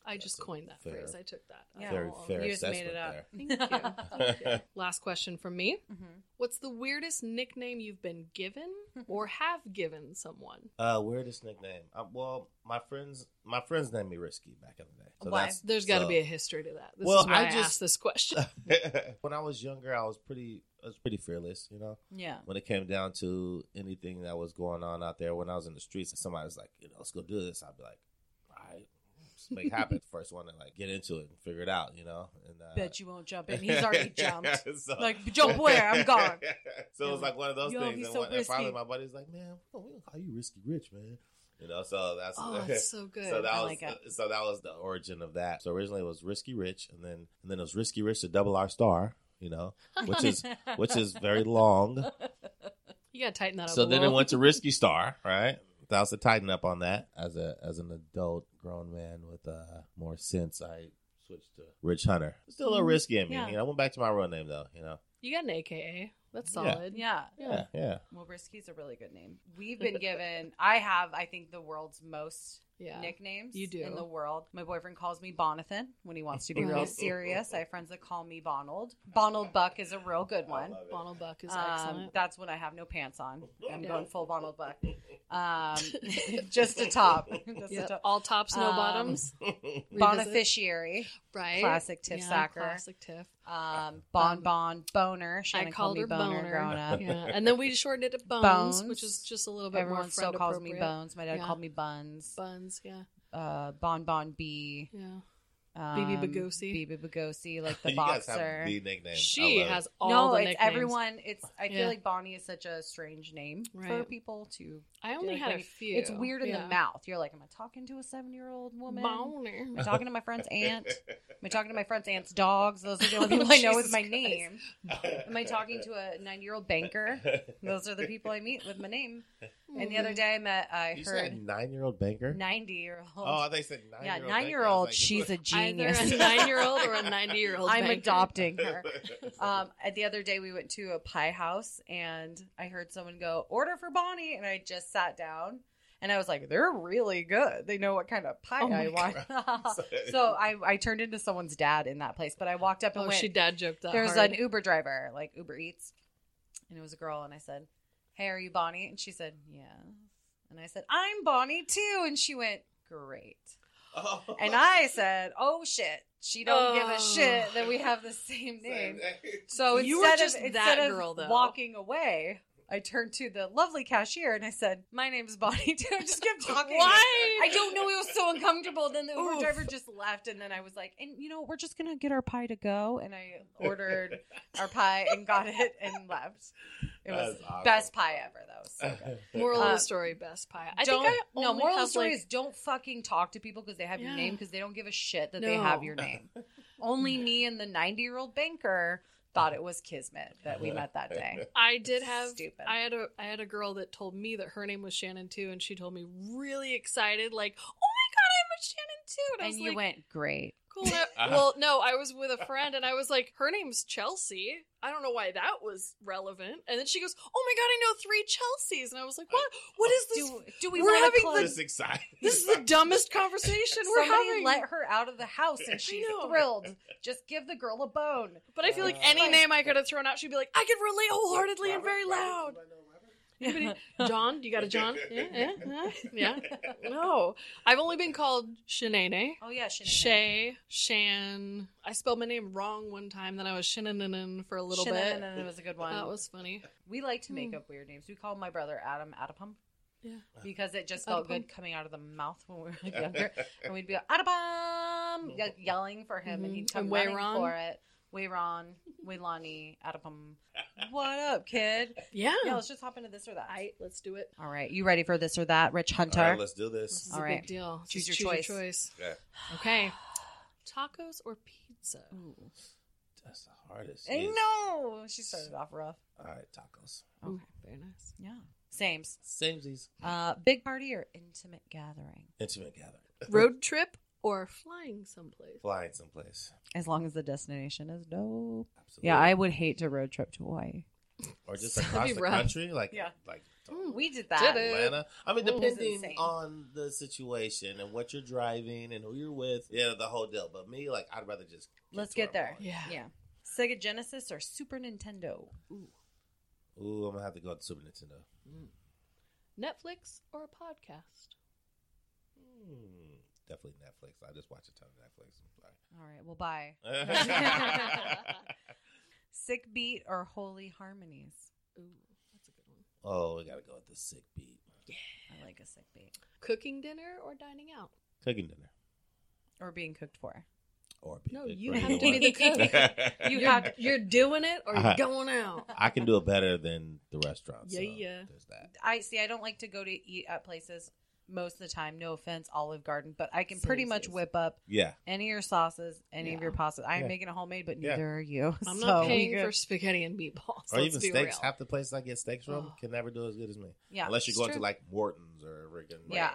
I just That's a coined that fair- phrase. I took that. Yeah. very Oh, fair You just made it up. there. Thank you. Thank you. Last question from me. Mhm. What's the weirdest nickname you've been given or have given someone? Uh, weirdest nickname? Uh, well, my friends, my friends named me Risky back in the day. So Why? that's- There's got to so- be a history to that. This Well, is why I I, just- asked this question. when I was younger, I was pretty, I was pretty fearless, you know. Yeah. When it came down to anything that was going on out there, when I was in the streets, and somebody was like, you know, let's go do this, I'd be like, all right, let's make happen. First one to like get into it and figure it out, you know. And uh, Bet you won't jump in. He's already jumped. So- Like, jump where? I'm gone. so it was like one of those Yo, things. And, so one, and finally, my buddy's like, "Man, we gonna call you Risky Rich, man." You know, so that's oh, it's so good. so that I was like it. so that was the origin of that. So originally it was Risky Rich, and then and then it was Risky Rich to double R star. You know, which is which is very long. you got to tighten that up. So then it went to Risky Star, right? That was to tighten up on that as a as an adult grown man with uh, more sense. I switched to Rich Hunter. Still a little risky in me. Yeah. You know, I went back to my real name though. You know, You got an AKA. That's Yeah. solid. Yeah. yeah, yeah. Well, Risky's a really good name. We've been given, I have, I think, the world's most Yeah. nicknames You do. in the world. My boyfriend calls me Bonathan when he wants to be real serious. I have friends that call me Bonald. Bonald Buck is a real good one. Bonald Buck is Um, excellent. that's when I have no pants on. I'm Yeah. going full Bonald Buck. Um, just a top. Just a top. All tops, no Um, bottoms. Revisit. Beneficiary. Right. Classic Tiff yeah, Sacker. Classic Tiff. Um, bon Bon Boner. Shannon I called me her Boner, Boner. growing up. Yeah. And then we shortened it to Bones, Bones. which is just a little bit Everyone more still calls me. Bones. My dad Yeah. called me Buns. Buns, yeah. Uh, bon Bon B. Yeah. Um, BB Bugosi. BB Bugosi, like the you guys have boxer. the nickname. She has all no, the it's nicknames. everyone. It's I feel Yeah. like Bonnie is such a strange name for people to. I only like, had a few. It's weird in Yeah. the mouth. You're like, am I talking to a seven year old woman? Boner. Am I talking to my friend's aunt? Am I talking to my friend's aunt's dogs? Those are the only people I know with my Christ. name. Am I talking to a nine year old banker? Those are the people I meet with my name. And the other day I met, I You said heard nine year old banker? 90 year old. Oh, they said nine yeah, year old. nine year old. She's a genius. Either a nine-year-old or a ninety-year-old. I'm banker. adopting her. Um, at the other day, we went to a pie house, and I heard someone go, "Order for Bonnie," and I just sat down, and I was like, "They're really good. They know what kind of pie Oh I want." so I, I turned into someone's dad in that place, but I walked up and Oh, went. she dad joked that. There's hard. an Uber driver, like Uber Eats, and it was a girl, and I said, "Hey, are you Bonnie?" And she said, "Yeah." And I said, "I'm Bonnie too," and she went, "Great." Oh. And I said, "Oh shit, she don't give Oh. a shit that we have the same name." So You instead of that instead of girl, though. walking away, I turned to the lovely cashier and I said, "My name's Bonnie." too." I just kept talking. Why? I don't know. It was so uncomfortable. Then the Uber Oof. driver just left, and then I was like, "And you know, we're just gonna get our pie to go." And I ordered our pie and got it and left. It was awesome. best pie ever, though. So good. moral of Uh, the story: best pie. I don't, think I no only moral of the story like- is don't fucking talk to people because they have your name because they don't give a shit that they have your name. Only me and the 90 year old banker thought it was kismet that we met that day. I did have Stupid. I had a I had a girl that told me that her name was Shannon too, and she told me really excited, like, "Oh my god, I'm a Shannon too!" And, I And was you like, went great. "Cool." no- uh-huh. well, no, I was with a friend, and I was like, "Her name's Chelsea." I don't know why that was relevant. And then she goes, "Oh my god, I know three Chelseas," and I was like, "What? Uh, what is this? Do, do we We're having to the- Just excited. this is the dumbest conversation we're Somebody having." let her out of the house and she's thrilled. Just give the girl a bone. but I feel like any name I could have thrown out, she'd be like, "I could relate wholeheartedly and very loud." Anybody? John? You got a John? Yeah, yeah, yeah. yeah. No, I've only been called Shanae. Oh yeah, Shanae. Shay, Shan. I spelled my name wrong one time. Then I was Shanananan for a little bit. Shannon was a good one. That was funny. we like to make hmm. up weird names. We called my brother Adam Adapum. Yeah. because it just felt Adapum. good coming out of the mouth when we were younger, and we'd be like, Adapum, ye- yelling for him, and he'd mm-hmm. come And running Wayron. for it. Wayron, Waylani, Adapum. What up, kid? Yeah. Yeah, let's just hop into this or that. I, let's do it. All right, you ready for this or that, Rich Hunter? All right, let's do This this. is All a right. big deal. Choose Just your choice. choice. Okay. Okay. Tacos or pizza? That's the hardest. I Yes. know she started off rough. All right, tacos. Ooh, very nice. Yeah, same's. Samesies. Uh, big party or intimate gathering, Intimate gathering. Road trip or flying someplace? Flying someplace. as long as the destination is dope. Absolutely. Yeah, I would hate to road trip to Hawaii. Or just That'd across the rough. country, like Yeah. like We did that. Atlanta. I mean, depending on the situation and what you're driving and who you're with, yeah, the whole deal. But me, like, I'd rather just Let's to get where I'm there. Yeah. Yeah. Sega Genesis or Super Nintendo? going. Ooh, I'm gonna have to go to Super Nintendo. Netflix or a podcast? Hmm, definitely Netflix. I just watch a ton of Netflix. All right, well, bye. Sick Beat or Holy Harmonies? Ooh, that's a good one. oh, we gotta go with the sick beat. Yeah, I like a sick beat. Cooking dinner or dining out? Cooking dinner. Or being cooked for. Or be No, you have to be the cook. You You're, have you're doing it or you're Uh-huh. going out. I can do it better than the restaurant. Yeah, so yeah. There's that. I see. I don't like to go to eat at places most of the time. No offense, Olive Garden, but I can pretty much same, whip up Yeah. any of your sauces, any of Yeah. your pastas. I'm Yeah. making a homemade, but Yeah. neither are you. I'm So not we paying for spaghetti and meatballs. Or let's even be steaks. real. Half the places I get steaks from Oh. can never do as good as me. Yeah, Unless you're it's going to true. like Morton's or friggin' Yeah.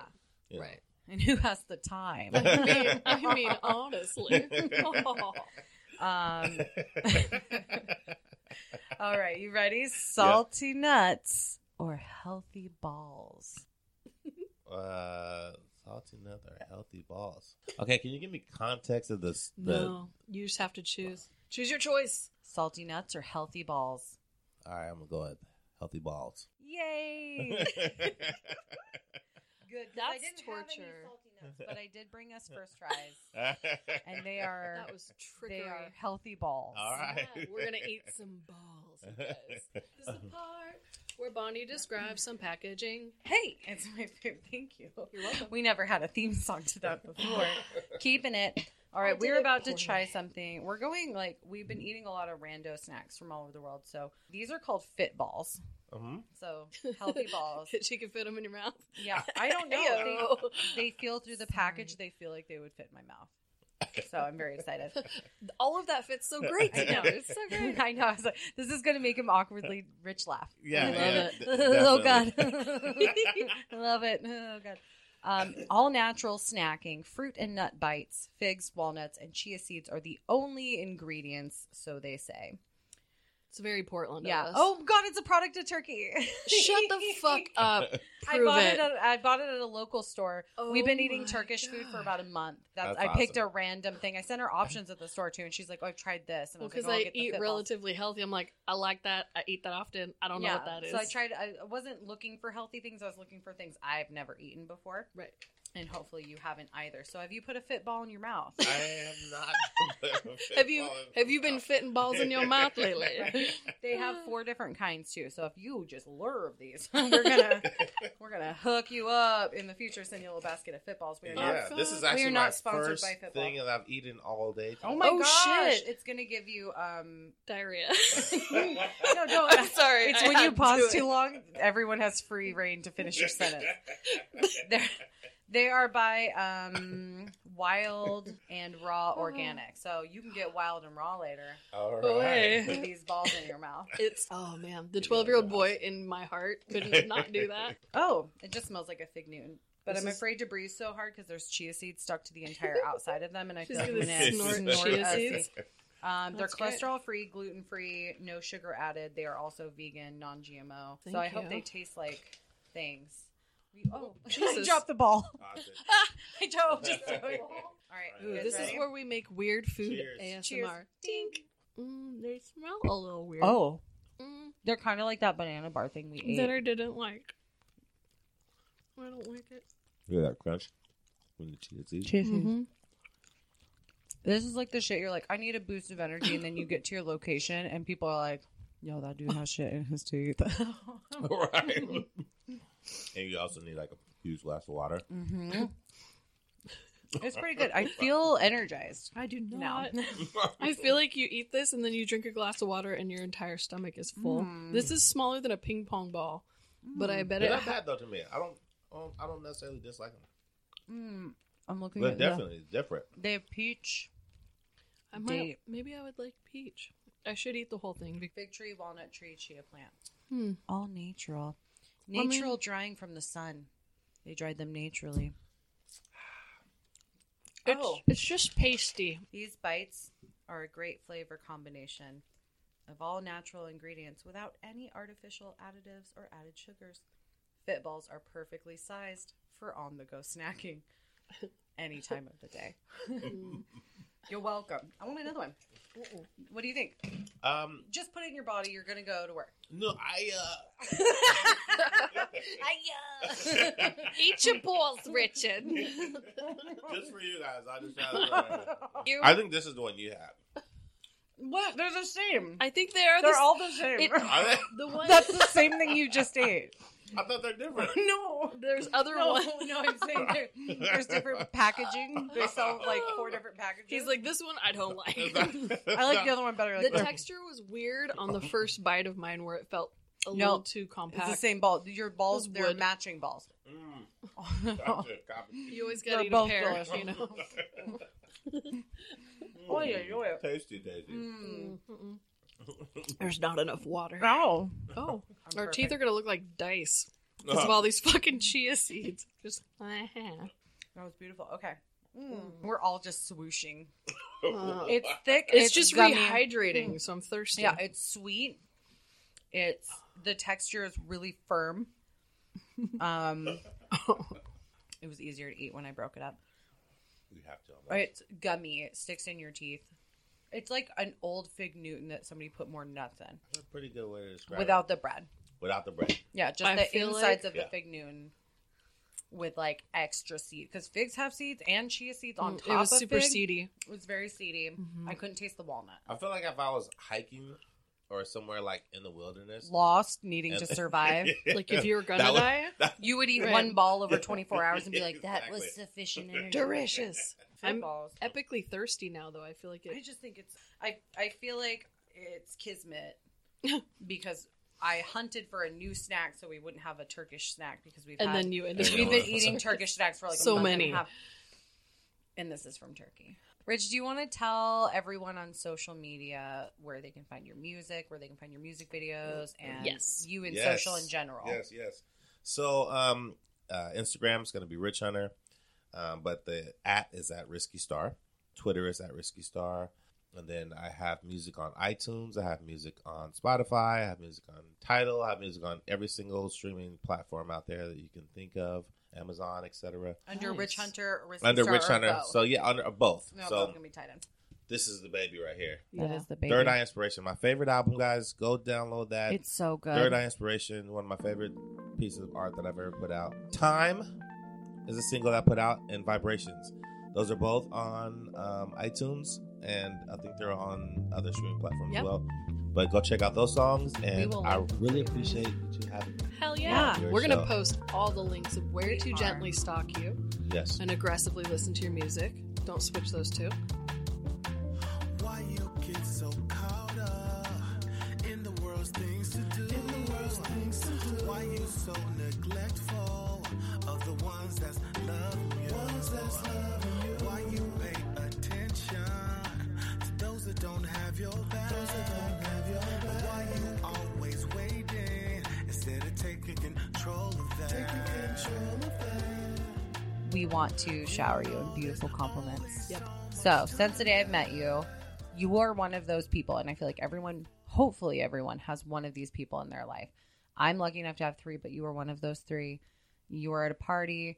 you know. Right. And who has the time? I mean, I mean, honestly. Um, all right, you ready? Salty nuts or healthy balls? Uh, salty nut or healthy balls. Okay, can you give me context of this? The, no, you just have to choose. Choose your choice. Salty nuts or healthy balls? All right, I'm gonna go with healthy balls. Yay! Good. 'cause I That's didn't have any torture. salty nuts, but I did bring us first fries, and they are That was trickery. they are healthy balls. All right. Yeah, we're gonna eat some balls. This is the part where Bonnie describes some packaging. Hey, it's my favorite. Thank you. You're welcome. We never had a theme song to that before. Keeping it. All right, we're about to poorly. try something. We're going like we've been eating a lot of rando snacks from all over the world. So these are called fit balls. Mhm. So healthy balls. you can fit them in your mouth. Yeah, I don't know. They, they feel through the package. They feel like they would fit in my mouth. So I'm very excited. All of that fits so great I know. together. It's so great. I know. I was like, this is going to make him awkwardly rich laugh. Yeah, I love yeah, it. d- oh God. I love it. Oh God. Um, all natural snacking, fruit and nut bites, figs, walnuts, and chia seeds are the only ingredients, so they say. It's very Portland. of Yeah. us. Oh God, it's a product of Turkey. shut the fuck up. I Prove bought it. it. at, I bought it at a local store. We've oh been Oh eating my Turkish food for about a month. That's, That's I picked a random thing. I sent her options at the store too, and she's like, "Oh, I've tried this." And Well, I was because like, oh, I'll I get the eat Fitballs. relatively healthy, I'm like, I like that. I eat that often. I don't know what that is. So I tried. I wasn't looking for healthy things. I was looking for things I've never eaten before, Right. And hopefully you haven't either. So have you put a fit ball in your mouth? I am not. Have you have you been fitting balls in your mouth lately? They have four different kinds too. So if you just lure of these, we're gonna we're gonna hook you up in the future. Send you a little basket of fit balls. We are not. This is We are actually not my sponsored first by Fitball. thing that I've eaten all day. Oh my Oh, gosh! shit. It's gonna give you um. Diarrhea. No, don't. I'm sorry. It's I when you had to pause it. too long. Everyone has free reign to finish your sentence. They're, they are by um, Wild and Raw Organic, so you can get Wild and Raw later. All Oh, With these balls in your mouth. It's oh man, the twelve year old boy in my heart couldn't not do that. Oh, it just smells like a fig Newton. But This I'm is- afraid to breathe so hard because there's chia seeds stuck to the entire outside of them, and I She's feel like I'm gonna gonna snort chia a seeds. seed. Um, they're That's great. cholesterol free, gluten free, no sugar added. They are also vegan, non GMO. So Thank I hope you. they taste like things. We- Oh, I Jesus. dropped the ball. Awesome. I don't. Just throw it. All right, you Ooh, guys this ready? is where we make weird food Cheers. ASMR. Cheers. Tink. Mm, they smell a little weird. Oh, Mm, they're kind of like that banana bar thing we ate. that I didn't like. I don't like it. Look at that crunch. When the chia seeds. Mm-hmm. This is like the shit you're like, I need a boost of energy, and then you get to your location, and people are like, Yo, that dude has shit in his teeth. right. And you also need like a huge glass of water. Mm-hmm. it's pretty good. I feel energized. I do now. not. I feel like you eat this and then you drink a glass of water and your entire stomach is full. Mm. This is smaller than a ping pong ball, but I mm. bet They're it. not bad though to me. I don't. I don't, I don't necessarily dislike them. Mm. I'm looking But at definitely it's different. They have peach, I might, date. maybe I would like peach. I should eat the whole thing. be- fig tree, walnut tree, chia plant. Hmm. All natural. Mean- Natural drying from the sun. They dried them naturally. It's, Oh. it's just pasty. These bites are a great flavor combination of all natural ingredients without any artificial additives or added sugars. Fitballs are perfectly sized for on the go snacking any time of the day. You're welcome. I want another one. What do you think? Um, Just put it in your body. You're going to go to work. no, I uh, Eat your balls, Richard. just for you guys. I just have. You- I think this is the one you have. What? They're the same. I think they are. They're the, all the same. it- Are they? the one. That's the same thing you just ate. I thought they're different. No. There's other No, ones. no, I'm saying there's different packaging. They sell like four different packages. He's like, this one I don't like. I like the other one better. the Like, texture was weird on the first bite of mine, where it felt a No, little too it's the same ball. Your balls, Those they're wood. matching balls. Mm, gotcha, copy. You always They're gotta eat a both pair, delicious. you know. Oh yeah, yeah. Tasty, tasty. Mm. There's not enough water. Oh, Oh, I'm our teeth are gonna look like dice because of all these fucking chia seeds. Just uh-huh. that was beautiful. Okay, Mm. we're all just swooshing. Uh, It's thick. it's, just gummy. rehydrating, so I'm thirsty. Yeah, it's sweet. It's the texture is really firm. Um, it was easier to eat when I broke it up. We have to. almost. It's gummy. It sticks in your teeth. It's like an old fig Newton that somebody put more nuts in That's a pretty good way to describe without it. the bread. Without the bread. Yeah, just I the insides like- of the Yeah. fig Newton with like extra seed because figs have seeds and chia seeds on Mm, top. it was of super fig. seedy. It was very seedy. Mm-hmm. I couldn't taste the walnut. I feel like if I was hiking or somewhere like in the wilderness, Lost, needing to and- survive. Like if you were gonna That would- die, that- You would eat Right. one ball over 24 hours and be like, that Exactly. was sufficient energy. delicious. I'm balls. epically thirsty now, though. I feel like I it. just think it's, I, I feel like it's kismet because I hunted for a new snack so we wouldn't have a Turkish snack because we've And had, then you ended we've been eating Turkish snacks for like a So month and a many. half. And this is from Turkey. Rich, do you want to tell everyone on social media where they can find your music, where they can find your music videos, and Yes. you in Yes. social in general? Yes, yes. So um, uh, Instagram is going to be Rich Hunter, um, but the at is at Risky Star. Twitter is at Risky Star. And then I have music on iTunes. I have music on Spotify. I have music on Tidal. I have music on every single streaming platform out there that you can think of, Amazon, etc. Under Nice. Rich Hunter, or Risky Under Star, Rich Hunter. So yeah, under uh, both. no, so both gonna be tied in. this is the baby right here. That is Yeah. the baby. Third Eye Inspiration, my favorite album, guys. Go download that. It's so good. Third Eye Inspiration, one of my favorite pieces of art that I've ever put out. Time is a single that I put out, and Vibrations. Those are both on um, iTunes, and I think they're on other streaming platforms Yep. as well. But go check out those songs, and I link really appreciate you having me. Hell yeah. Yeah. We're going to post all the links of where We to are. gently stalk you Yes. and aggressively listen to your music. Don't switch those two. Why you get so caught up in the world's things to do? In the world's things to do. Why you so neglectful of the ones that's loving you? Ones that's loving that don't have your back? Those that don't have your back. Why you always waiting instead of taking control of that? Taking control of that. we want to shower you in beautiful compliments. Yep. So, since the day I've met you, you are one of those people, and I feel like everyone, hopefully, everyone has one of these people in their life. I'm lucky enough to have three, but you are one of those three. You are at a party,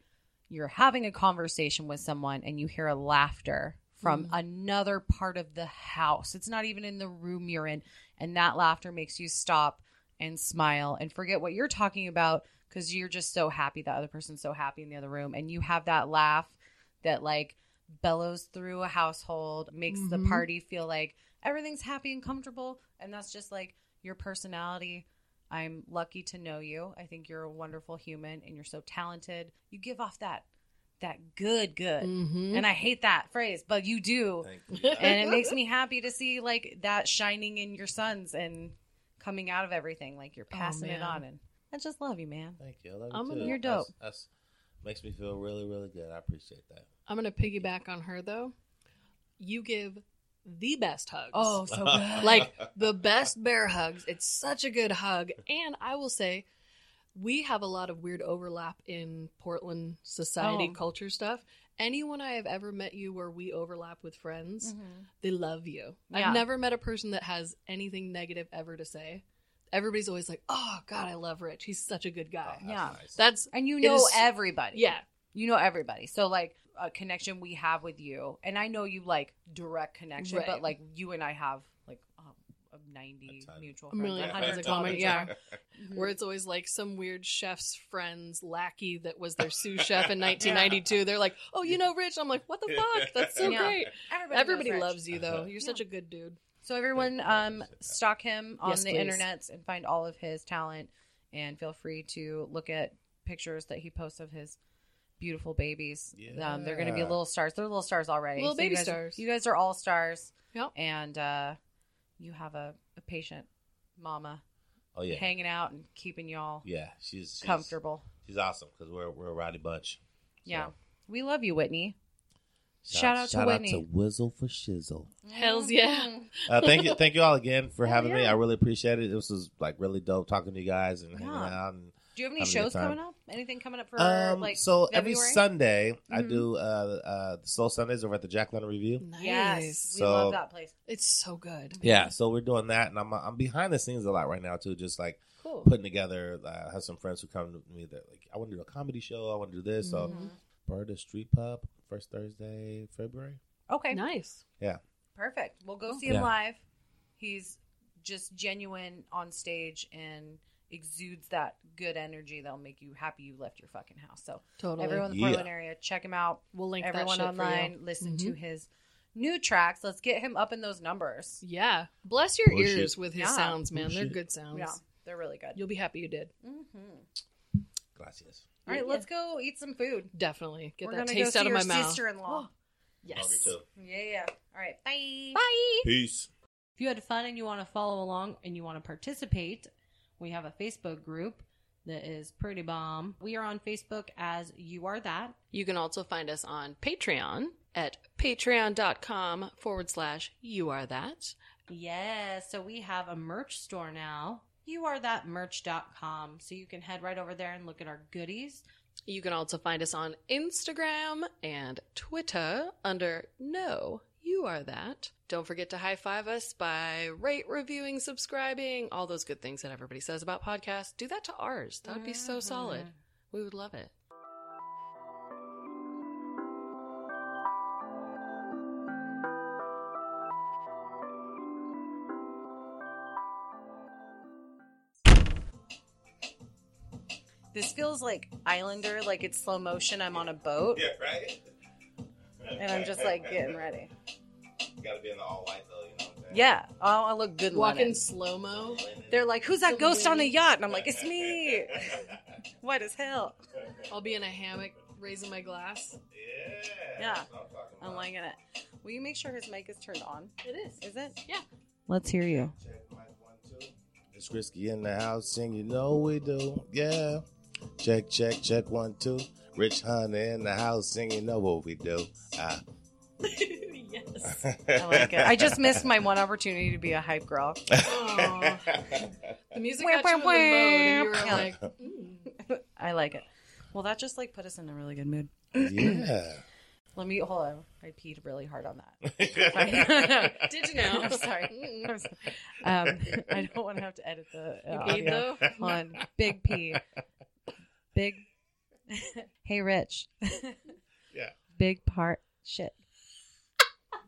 you're having a conversation with someone, and you hear a laughter from another part of the house. It's not even in the room you're in, and that laughter makes you stop and smile and forget what you're talking about because you're just so happy. That other person's so happy in the other room. And you have that laugh that like bellows through a household makes the Mhm. party feel like everything's happy and comfortable. And that's just like your personality. I'm lucky to know you. I think you're a wonderful human and you're so talented. You give off that that good good Mhm. and i hate that phrase but you do Thank you. and it makes me happy to see like that shining in your sons and coming out of everything like you're passing it on and i just love you man Thank you. I love I'm you too. You're dope. That's, that's makes me feel really, really good. I appreciate that. I'm going to piggyback on her, though. You give the best hugs. oh so good like the best bear hugs. It's such a good hug. And I will say, we have a lot of weird overlap in Portland society Oh. culture stuff. Anyone I have ever met you where we overlap with friends, Mhm. they love you. Yeah. I've never met a person that has anything negative ever to say. Everybody's always like, "Oh God, I love Rich. He's such a good guy." Oh, that's Yeah. nice. That's and you know is- everybody Yeah, you know everybody so like a connection we have with you and i know you like direct connection but like you and i have like a 90 A ton. mutual A friends million a friends hundred in common, dollars. yeah. Where it's always like some weird chef's friend's lackey that was their sous chef in 1992. They're like, "Oh, you know Rich?" I'm like, "What the fuck? That's so Yeah. great." everybody, Everybody knows Rich. loves you though. You're such a good dude. So everyone, um, stalk him on Yes, the please. internet and find all of his talent, and feel free to look at pictures that he posts of his beautiful babies. Um, they're going to be little stars. They're little stars already. Little you baby guys- stars. You guys are all stars, Yep. and uh, you have a, a patient mama Oh yeah. hanging out and keeping y'all Yeah, she's, she's comfortable. She's awesome because we're we're a rowdy bunch. Yeah, we love you, Whitney. Shout out to shout Whitney. out to Whizzle for Shizzle. Hell's yeah. Uh, thank you, thank you all again for Hell having me. I really appreciate it. This was like really dope talking to you guys and hanging out. And Do you have any having a good shows coming up? Anything coming up for um, like so every Sunday I Mhm. do uh, uh, Soul Sundays over at the Jack London Revue. Nice. Yes, we So- love that place. It's so good. Yeah, so we're doing that, and I'm I'm behind the scenes a lot right now too, just like Cool. putting together. Uh, I have some friends who come to me that like I want to do a comedy show. I want to do this. So Mhm. Bird Street Pub first Thursday February. Okay, Nice. Yeah, Perfect. We'll go Cool. see him Yeah. live. He's just genuine on stage and exudes that good energy that'll make you happy you left your fucking house. So Totally. everyone in the Yeah. Portland area, check him out. we'll link everyone that shit for you. online, listen to Mhm. his new tracks. Let's get him up in those numbers. Yeah. Bless your Push ears with his Yeah. sounds, man. Push They're good sounds. Yeah, they're really good. You'll be happy you did. Mm-hmm. gracias. All right, let's go eat some food. Definitely. Get We're that taste go see out of my mouth. sister-in-law. Yes. Yeah, yeah. All right, bye. Bye. Peace. If you had fun and you want to follow along and you want to participate, we have a Facebook group that is Pretty Bomb. We are on Facebook as You Are That. You can also find us on Patreon at patreon.com forward slash you are that. Yes, so we have a merch store now. You are that merch.com. So you can head right over there and look at our goodies. You can also find us on Instagram and Twitter under No, You Are That. Don't forget to high five us by rate, reviewing, subscribing, all those good things that everybody says about podcasts. Do that to ours. That would be so mm-hmm. solid. We would love it. This feels like Islander, like it's slow motion. I'm on a boat, Yeah, right? and I'm just like getting ready. Gotta be in the all white though, you know what I'm saying? Yeah, oh, I look good. Walk in slow mo. They're like, "Who's that ghost on the yacht?" And I'm like, "It's me." White as hell. I'll be in a hammock raising my glass. Yeah, That's what I'm talking I'm about. liking it. Will you make sure his mic is turned on? It is. Is it? Yeah. Let's hear you. It's risky in the house, and you know we do. Yeah. Check, check, check one, two. Rich Hunter in the house, and you know what we do. Ah. yes. I like it. I just missed my one opportunity to be a hype girl. Aw. The music got you in the mode, and you were Yeah. like, mm. I like it. Well, that just like put us in a really good mood. yeah. Let me hold on. I peed really hard on that. Did you know? I'm sorry. I'm sorry. Um, I don't want to have to edit the. You uh, audio. though? Hold on. Big P. Big. hey, Rich. Yeah. Big part. Shit.